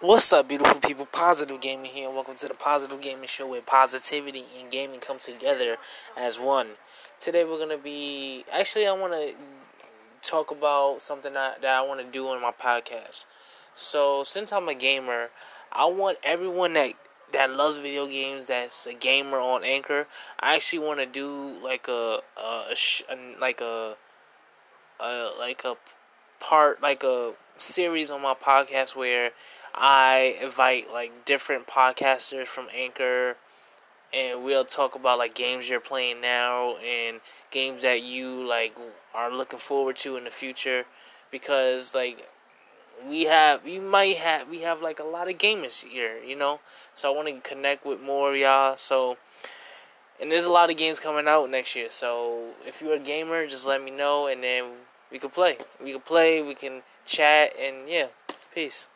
What's up, beautiful people? Positive Gaming here. Welcome to the Positive Gaming Show where positivity and gaming come together as one. Today we're gonna be actually I want to talk about something that, that I want to do on my podcast. So since I'm a gamer, I want everyone that that loves video games that's a gamer on Anchor. I actually want to do like a, a, a like a, a like a part like a series on my podcast where I invite like different podcasters from Anchor and we'll talk about like games you're playing now and games that you like are looking forward to in the future because like we have you might have we have like a lot of gamers here, you know. So I want to connect with more y'all. So and there's a lot of games coming out next year. So if you're a gamer, just let me know and then we can play. We can play, we can chat and yeah. Peace.